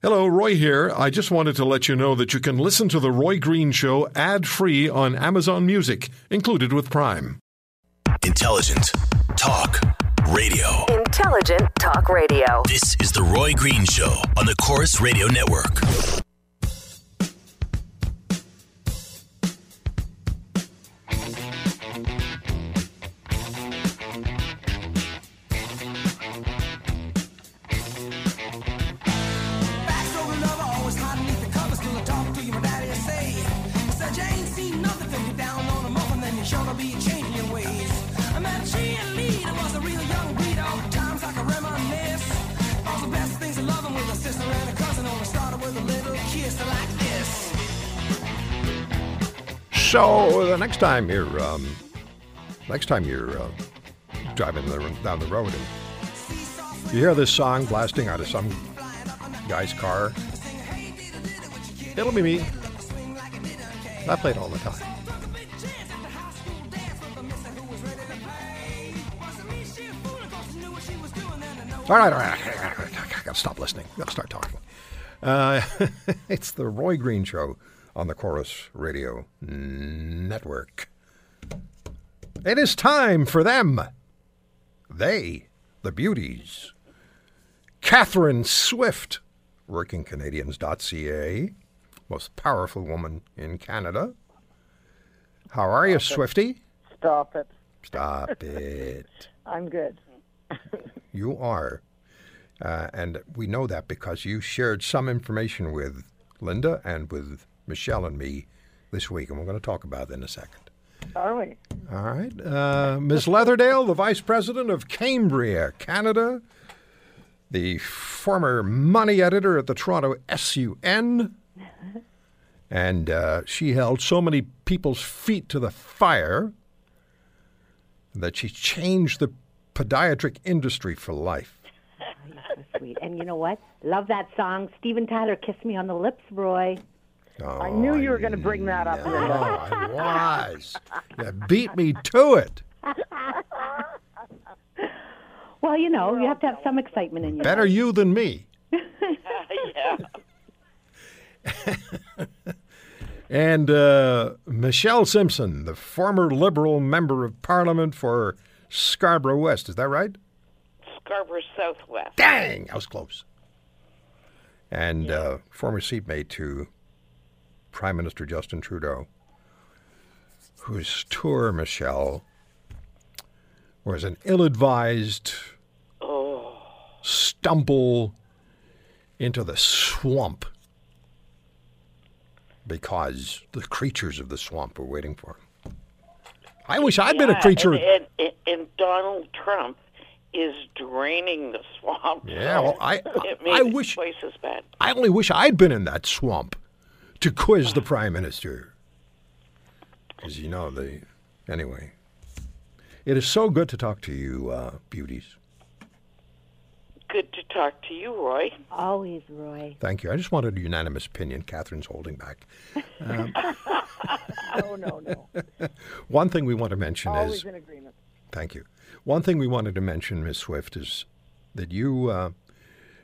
Hello, Roy here. I just wanted to let you know that you can listen to The Roy Green Show ad free on Amazon Music, included with Prime. Intelligent Talk Radio. Intelligent Talk Radio. This is The Roy Green Show on the Corus Radio Network. So the next time you're, um, next time you're uh, driving the, down the road and you hear this song blasting out of some guy's car, it'll be me. I play it all the time. All right, all right. I gotta stop listening. I gotta start talking. Uh, it's the Roy Green Show on the Corus Radio Network. It is time for them. They, the beauties. Catherine Swift, workingcanadians.ca, most powerful woman in Canada. How are you, Swifty? Stop it. Stop it. I'm good. you are. Uh, and we know that because you shared some information with Linda and with Michelle and me this week, and we're going to talk about it in a second. Are we? All right. Uh, Ms. Leatherdale, the Vice President of Cambria, Canada, the former money editor at the Toronto SUN, and uh, she held so many people's feet to the fire that she changed the podiatric industry for life. so sweet. And you know what? Love that song. Steven Tyler, Kiss Me on the Lips, Roy. Oh, I knew you were going to bring that up. Oh, I was. You beat me to it. Well, you know, you have to have some excitement in your Better life. you than me. and uh, Michelle Simpson, the former Liberal member of Parliament for Scarborough West. Is that right? Scarborough Southwest. Dang, I was close. And uh, former seatmate to Prime Minister Justin Trudeau, whose tour, Michelle, was an ill advised stumble into the swamp because the creatures of the swamp were waiting for him. I wish I'd been a creature. And, and, and Donald Trump is draining the swamp. Yeah, well, I- made I wish- twice as bad. I only wish I'd been in that swamp to quiz the prime minister. Because you know the. Anyway, it is so good to talk to you, uh, beauties. Good to talk to you, Roy. Always, Roy. Thank you. I just wanted a unanimous opinion. Catherine's holding back. Um, Oh, no, no. one thing we want to mention Always is in agreement. Thank you. One thing we wanted to mention, Ms. Swift, is that you uh,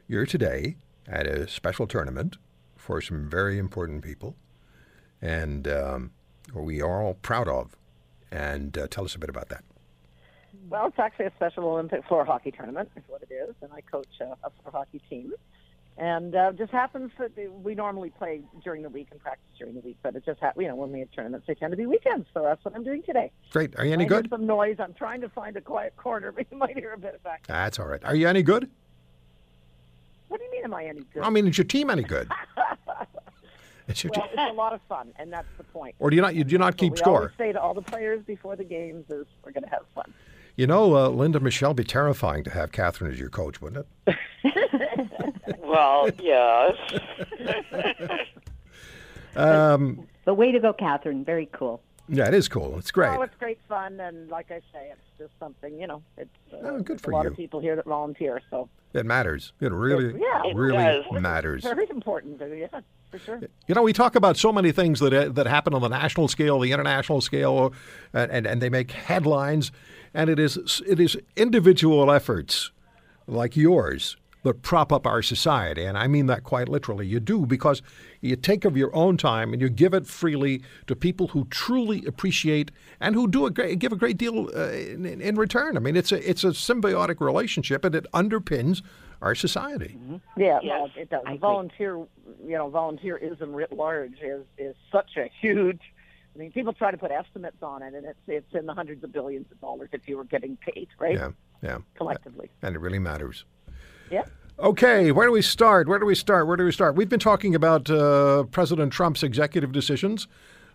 you're today at a special tournament for some very important people, and um, we are all proud of. And uh, tell us a bit about that. Well, it's actually a Special Olympic floor hockey tournament, is what it is, and I coach a, a floor hockey team. And uh, just happens that they- we normally play during the week and practice during the week, but it just ha- you know when we have tournaments, they tend to be weekends. So that's what I'm doing today. Great. Are you any I good? Some noise. I'm trying to find a quiet corner, but you might hear a bit of that. That's all right. Are you any good? What do you mean? Am I any good? I mean, is your team any good? Is your well, team- it's a lot of fun, and that's the point. or do you not? You do not What keep we score? always say to all the players before the games is we're going to have fun. You know, uh, Linda Michelle, be terrifying to have Catherine as your coach, wouldn't it? Well, yes. Um, But way to go, Catherine. Very cool. Yeah, it is cool. It's great. Oh, it's great fun, and like I say, it's just something you know. It's uh, Oh, good for a lot you. of people here that volunteer, so It matters. It really, yeah, It really does. matters. very important. Yeah, for sure. You know, we talk about so many things that uh, that happen on the national scale, the international scale, and, and, and they make headlines. And it is it is individual efforts like yours that prop up our society. And I mean that quite literally. You do because you take of your own time and you give it freely to people who truly appreciate and who do a great, give a great deal uh, in, in return. I mean, it's a, it's a symbiotic relationship and it underpins our society. Yeah, Yes. no, it does. I agree. Volunteer, you know, volunteerism writ large is is such a huge. I mean, people try to put estimates on it, and it's it's in the hundreds of billions of dollars if you were getting paid, right? Yeah, yeah. Collectively. And it really matters. Yeah. Okay, where do we start? Where do we start? Where do we start? We've been talking about uh, President Trump's executive decisions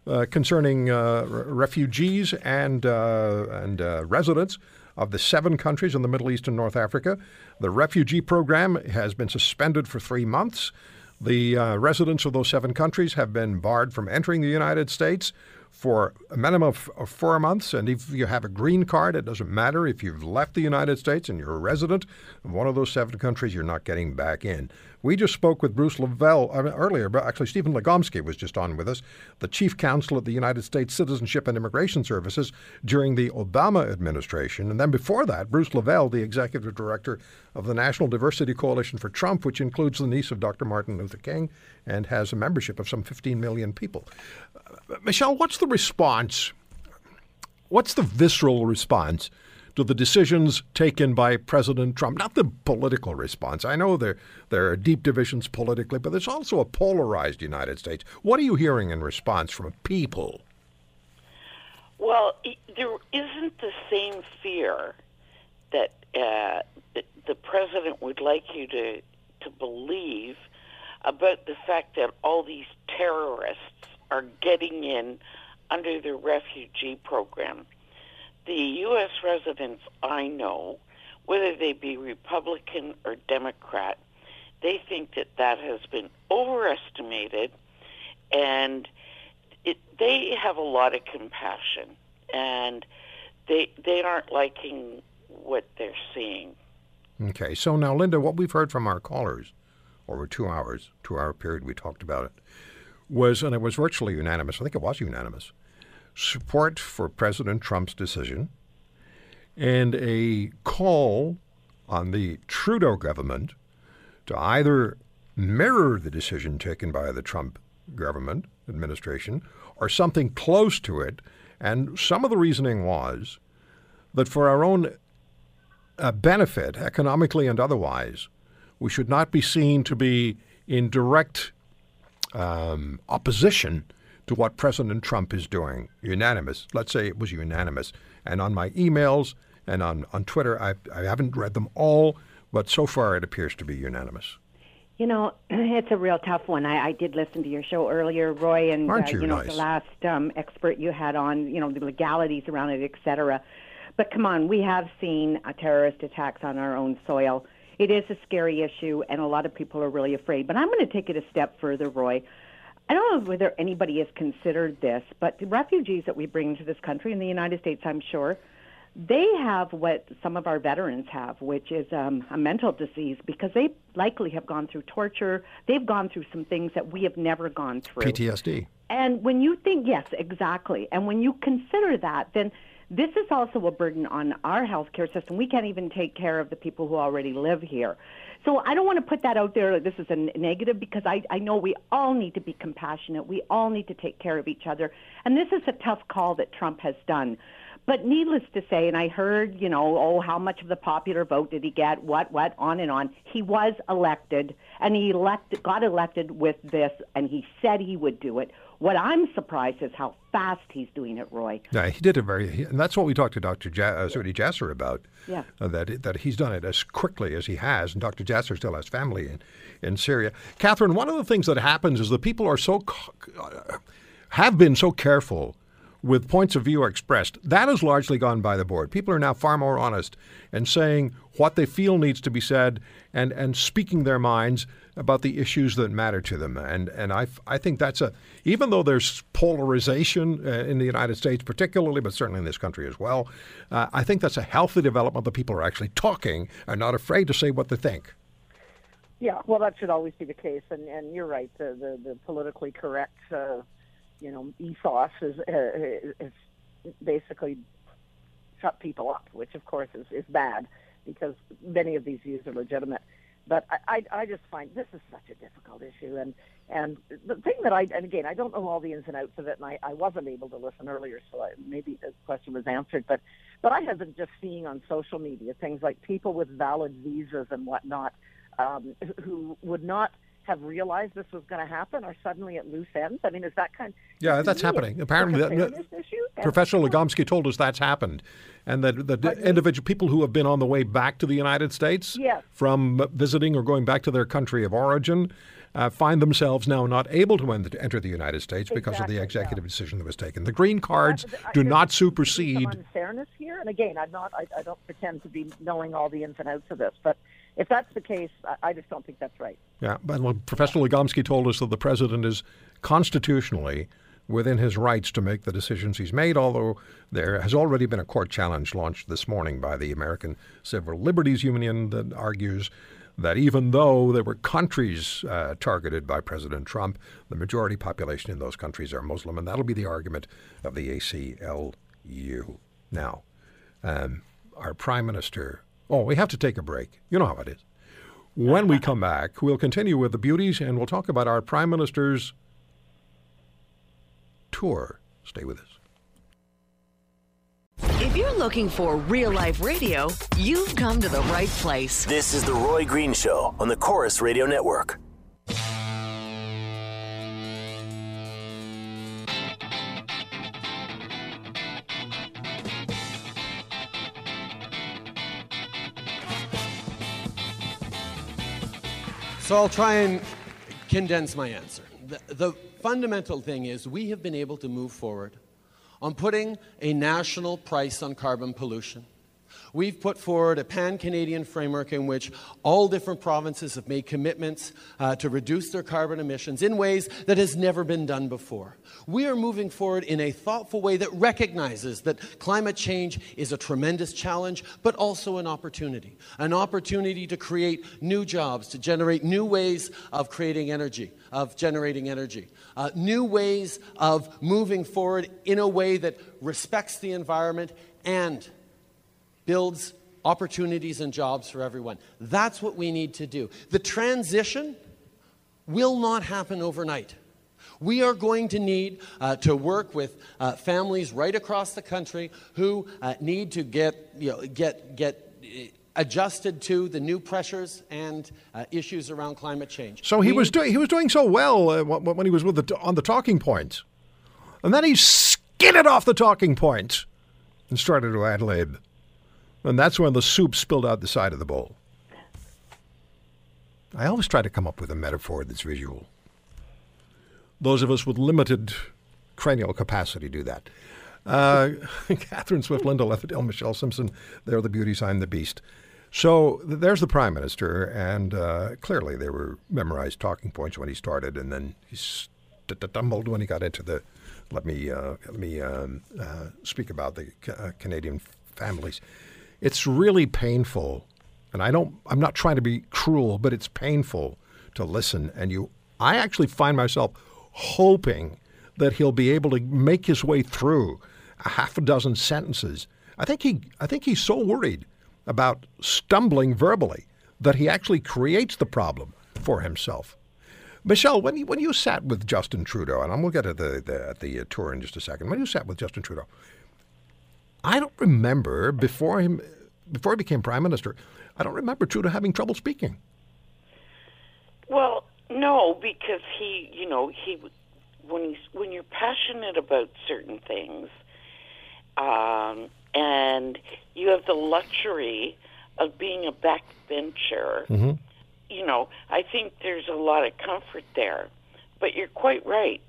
uh, concerning uh, refugees and uh, and uh, residents of the seven countries in the Middle East and North Africa. The refugee program has been suspended for three months. The uh, residents of those seven countries have been barred from entering the United States for a minimum of, four months. And if you have a green card, it doesn't matter. If you've left the United States and you're a resident of one of those seven countries, you're not getting back in. We just spoke with Bruce LeVell I mean, earlier, but actually, Stephen Legomsky was just on with us, the chief counsel at the United States Citizenship and Immigration Services during the Obama administration. And then before that, Bruce LeVell, the executive director of the National Diversity Coalition for Trump, which includes the niece of Dr. Martin Luther King and has a membership of some 15 million people. Uh, Michelle, what's the response? What's the visceral response to the decisions taken by President Trump? Not the political response. I know there there are deep divisions politically, but there's also a polarized United States. What are you hearing in response from people? Well, there isn't the same fear that uh, the, president would like you to to believe about the fact that all these terrorists are getting in under the refugee program. The U.S. residents I know, whether they be Republican or Democrat, they think that that has been overestimated and it, they have a lot of compassion and they they aren't liking what they're seeing. Okay, so now, Linda, what we've heard from our callers over two hours, two hour period we talked about it, was, and it was virtually unanimous, I think it was unanimous, support for President Trump's decision and a call on the Trudeau government to either mirror the decision taken by the Trump government administration or something close to it. And some of the reasoning was that for our own uh, benefit, economically and otherwise, we should not be seen to be in direct um, opposition to what President Trump is doing. Unanimous. Let's say it was unanimous. And on my emails and on, on Twitter, I, I haven't read them all, but so far it appears to be unanimous. You know, it's a real tough one. I, I did listen to your show earlier, Roy, and uh, you you know nice? the last um, expert you had on, you know, the legalities around it, et cetera. But come on, we have seen uh, terrorist attacks on our own soil. It is a scary issue, and a lot of people are really afraid. But I'm going to take it a step further, Roy. I don't know whether anybody has considered this, but the refugees that we bring to this country in the United States, I'm sure, they have what some of our veterans have, which is um, a mental disease, because they likely have gone through torture. They've gone through some things that we have never gone through. PTSD. And when you think, yes, exactly. And when you consider that, then this is also a burden on our healthcare system. We can't even take care of the people who already live here. So I don't want to put that out there. This is a negative because I, I know we all need to be compassionate. We all need to take care of each other. And this is a tough call that Trump has done. But needless to say, and I heard, you know, oh, how much of the popular vote did he get? What, what, on and on. He was elected, and he elected, got elected with this, and he said he would do it. What I'm surprised is how fast he's doing it, Roy. Yeah, he did it very, he- and that's what we talked to Dr. Ja- uh, Zuhdi Jasser about. Yeah. uh, that that he's done it as quickly as he has, and Dr. Jasser still has family in, in Syria. Catherine, one of the things that happens is that people are so uh, have been so careful with points of view expressed. That has largely gone by the board. People are now far more honest and saying what they feel needs to be said and, and speaking their minds about the issues that matter to them. And and I, I think that's a even though there's polarization uh, in the United States particularly, but certainly in this country as well, uh, I think that's a healthy development that people are actually talking and not afraid to say what they think. Yeah, well, that should always be the case, and and you're right. The the, the politically correct, uh, you know, ethos is uh, is basically shut people up, which of course is is bad because many of these views are legitimate. But I, I, I just find this is such a difficult issue, and and the thing that I and again I don't know all the ins and outs of it, and I, I wasn't able to listen earlier, so I, maybe the question was answered. But but I have been just seeing on social media things like people with valid visas and whatnot um, who would not have realized this was going to happen are suddenly at loose ends. I mean, is that kind? Yeah, that's happening. Apparently, that- fairness Professor Legomsky told us that's happened, and that the individual people who have been on the way back to the United States Yes. from visiting or going back to their country of origin uh, find themselves now not able to enter the United States because of Exactly, the yeah. executive decision that was taken. The green cards I- do not some supersede. unfairness here. And again, I'm not. I, I don't pretend to be knowing all the ins and outs of this, but if that's the case, I, just don't think that's right. Yeah, but well, Professor Legomsky told us that the president is constitutionally within his rights to make the decisions he's made, although there has already been a court challenge launched this morning by the American Civil Liberties Union that argues that even though there were countries uh, targeted by President Trump, the majority population in those countries are Muslim, and that'll be the argument of the ACLU. Now, um, our Prime Minister. Oh, we have to take a break. You know how it is. When we come back, we'll continue with the beauties and we'll talk about our Prime Minister's tour. Stay with us. If you're looking for real life radio, you've come to the right place. This is The Roy Green Show on the Corus Radio Network. So I'll try and condense my answer. The, the fundamental thing is we have been able to move forward on putting a national price on carbon pollution. We've put forward a pan Canadian framework in which all different provinces have made commitments uh, to reduce their carbon emissions in ways that has never been done before. We are moving forward in a thoughtful way that recognizes that climate change is a tremendous challenge, but also an opportunity. An opportunity to create new jobs, to generate new ways of creating energy, of generating energy, uh, new ways of moving forward in a way that respects the environment and builds opportunities and jobs for everyone. That's what we need to do. The transition will not happen overnight. We are going to need uh, to work with uh, families right across the country who uh, need to get, you know, get, get uh, adjusted to the new pressures and uh, issues around climate change. So he We- was doing he was doing so well uh, when he was with the on the talking points, and then he skidded off the talking points and started to ad lib, and that's when the soup spilled out the side of the bowl. I always try to come up with a metaphor that's visual. Those of us with limited cranial capacity do that. Uh, Catherine Swift, Linda Leatherdale, Michelle Simpson, they're the beauties, I'm the beast. So there's the prime minister, and uh, clearly they were memorized talking points when he started, and then he stumbled when he got into the. Let me uh, let me um, uh, speak about the ca- uh, Canadian families. It's really painful, and I don't. I'm not trying to be cruel, but it's painful to listen. And you, I actually find myself hoping that he'll be able to make his way through a half a dozen sentences. I think he. I think he's so worried about stumbling verbally that he actually creates the problem for himself. Michelle, when you, when you sat with Justin Trudeau, and I'm, we'll get to the, the, the uh, tour in just a second. When you sat with Justin Trudeau, I don't remember before him before he became prime minister. I don't remember Trudeau having trouble speaking. Well, no, because he, you know, he when he's when you're passionate about certain things, um, and you have the luxury of being a backbencher. You know, I think there's a lot of comfort there. But you're quite right.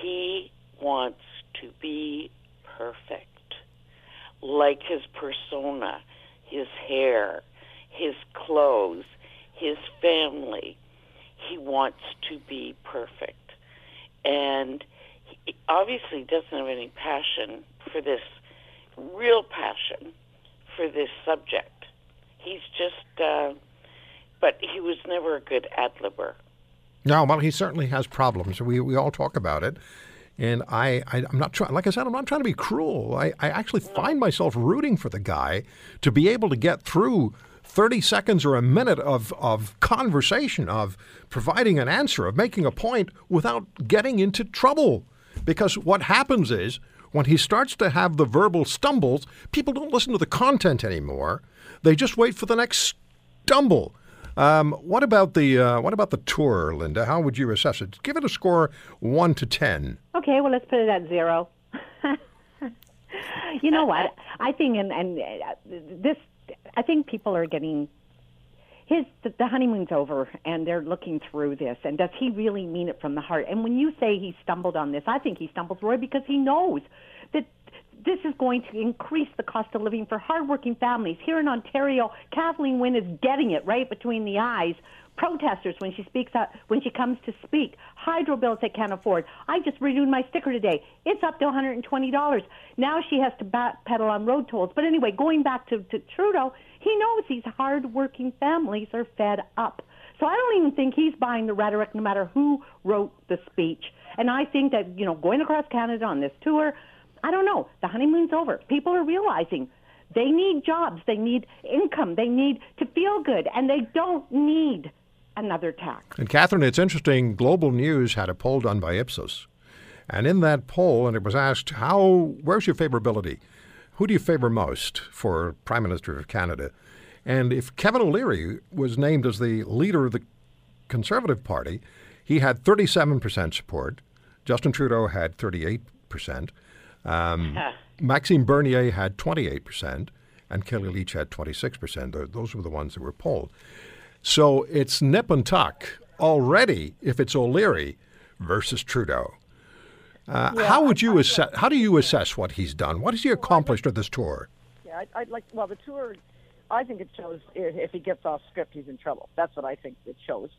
He wants to be perfect, like his persona, his hair, his clothes, his family. He wants to be perfect. And he obviously doesn't have any passion for this, real passion for this subject. He's just, uh, but he was never a good ad libber. No, well, he certainly has problems. We we all talk about it, and I, I I'm not trying. Like I said, I'm not trying to be cruel. I, I actually find myself rooting for the guy to be able to get through 30 seconds or a minute of, of conversation, of providing an answer, of making a point without getting into trouble. Because what happens is when he starts to have the verbal stumbles, people don't listen to the content anymore. They just wait for the next stumble. Um, what about the uh, what about the tour, Linda? How would you assess it? Give it a score one to ten. Okay, well, let's put it at zero. you know what? I think, and, and uh, this, I think people are getting his the, honeymoon's over and they're looking through this and does he really mean it from the heart and when you say he stumbled on this i think he stumbles roy because he knows this is going to increase the cost of living for hardworking families. Here in ontario kathleen wynne is getting it right between the eyes. Protesters when she speaks out when she comes to speak. Hydro bills they can't afford. I just renewed my sticker today. It's up to $120 now she has to backpedal on road tolls. But anyway going back to, to trudeau he knows these hard-working families are fed up. So I don't even think he's buying the rhetoric, no matter who wrote the speech. And I think that you know, going across Canada on this tour, I don't know. The honeymoon's over. People are realizing they need jobs, they need income, they need to feel good, and they don't need another tax. And Catherine, it's interesting. Global News had a poll done by Ipsos, and in that poll, and it was asked, "How? Where's your favorability?" who do you favor most for Prime Minister of Canada? And if Kevin O'Leary was named as the leader of the Conservative Party, he had 37% support. Justin Trudeau had 38%. Um, Maxime Bernier had 28%, and Kellie Leitch had 26%. Those were the ones that were polled. So it's nip and tuck already if it's O'Leary versus Trudeau. Uh, yeah, how would you assess? How do you assess what he's done? What has he accomplished well, at this tour? Yeah, I'd, I'd, like. Well, the tour, I think it shows if he gets off script, he's in trouble. That's what I think it shows.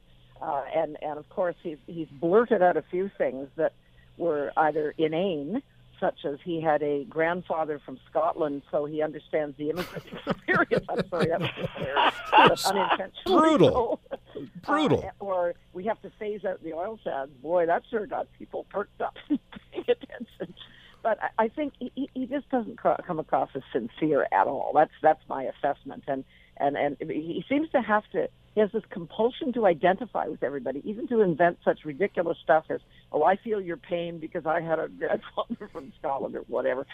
Uh, and and of course, he's he's blurted out a few things that were either inane, such as he had a grandfather from Scotland, so he understands the immigrant experience. I'm sorry, that was unintentional. Brutal. Brutal. Uh, or we have to phase out the oil sands. Boy, that sure got people perked up and paying attention. But I, I think he, he just doesn't come across as sincere at all. That's that's my assessment, and and and he seems to have to he has this compulsion to identify with everybody, even to invent such ridiculous stuff as, "Oh, I feel your pain because I had a grandfather from Scotland or whatever."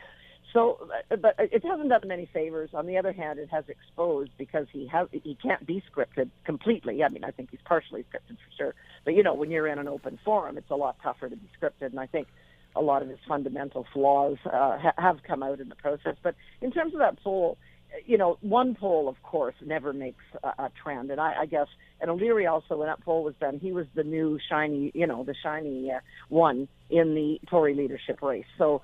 So, but it hasn't done him any favors. On the other hand, it has exposed because he has he can't be scripted completely. I mean, I think he's partially scripted for sure. But you know, when you're in an open forum, it's a lot tougher to be scripted. And I think a lot of his fundamental flaws uh, ha- have come out in the process. But in terms of that poll, you know, one poll, of course, never makes a, a trend. And I, I guess, and O'Leary also, when that poll was done, he was the new shiny, you know, the shiny uh, one in the Tory leadership race. So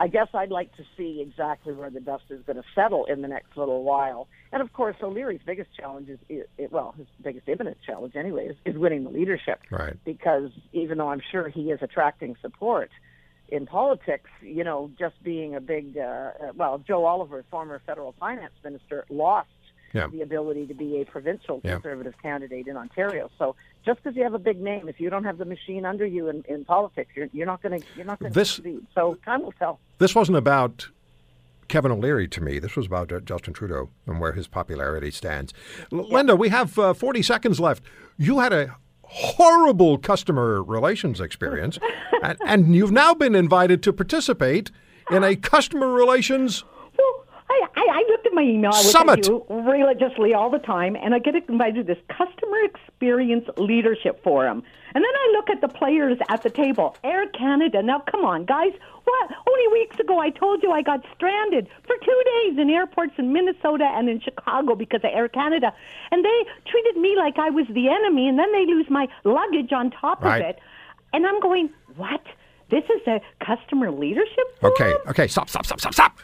I guess I'd like to see exactly where the dust is going to settle in the next little while. And of course, O'Leary's biggest challenge is, it, well, his biggest imminent challenge anyway, is, is winning the leadership. Right. Because even though I'm sure he is attracting support, in politics, you know, just being a big, uh, uh, well, Joe Oliver, former federal finance minister, lost yeah. the ability to be a provincial yeah. conservative candidate in Ontario. So just because you have a big name, if you don't have the machine under you in, in politics, you're, you're not going to you're not going to succeed. So time will tell. This wasn't about Kevin O'Leary to me. This was about uh, Justin Trudeau and where his popularity stands. L- yeah. Linda, we have uh, 40 seconds left. You had a horrible customer relations experience, and, and, you've now been invited to participate in a customer relations. Well, I, I, I looked at my email. I Summit. do religiously all the time, and I get invited to this customer experience leadership forum. And then I look at the players at the table. Air Canada. Now, come on, guys. What? Only weeks ago, I told you I got stranded for two days in airports in Minnesota and in Chicago because of Air Canada. And they treated me like I was the enemy, and then they lose my luggage on top right. of it. And I'm going, what? This is a customer leadership forum? Okay, okay, stop, stop, stop, stop, stop.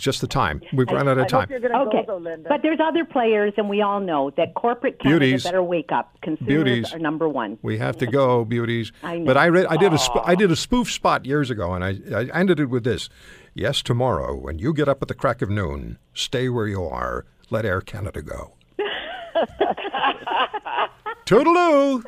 It's just the time. We've run out of time. Okay, go, but there's other players, and we all know that corporate Canada beauties. better wake up. Consumers beauties. are number one. We have to go, beauties. I know. But I read, I did a, sp- I did a spoof spot years ago, and I, I ended it with this: Yes, tomorrow, when you get up at the crack of noon, stay where you are. Let Air Canada go. Toodaloo.